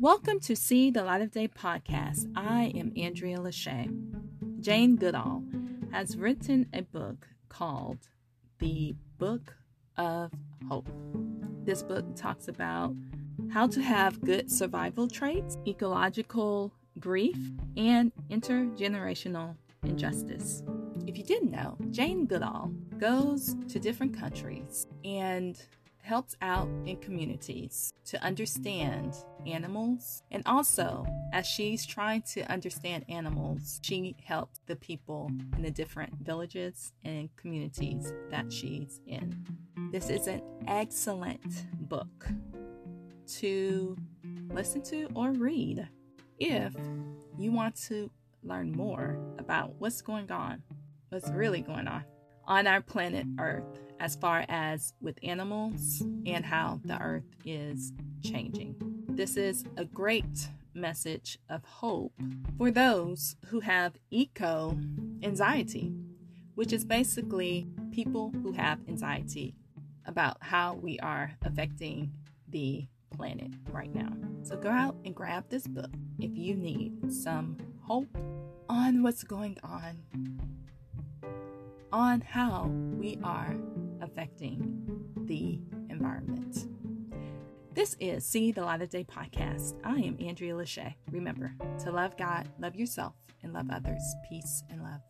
Welcome to See the Light of Day podcast. I am Andrea Lachey. Jane Goodall has written a book called The Book of Hope. This book talks about how to have good survival traits, ecological grief, and intergenerational injustice. If you didn't know, Jane Goodall goes to different countries and helps out in communities to understand animals. And also, as she's trying to understand animals, she helps the people in the different villages and communities that she's in. This is an excellent book to listen to or read if you want to learn more about what's going on, what's really going on on our planet Earth as far as with animals and how the earth is changing. This is a great message of hope for those who have eco anxiety, which is basically people who have anxiety about how we are affecting the planet right now. So go out and grab this book if you need some hope on what's going on, on how we are affecting the environment. This is See the Light of Day podcast. I am Andrea Lachey. Remember to love God, love yourself, and love others. Peace and love.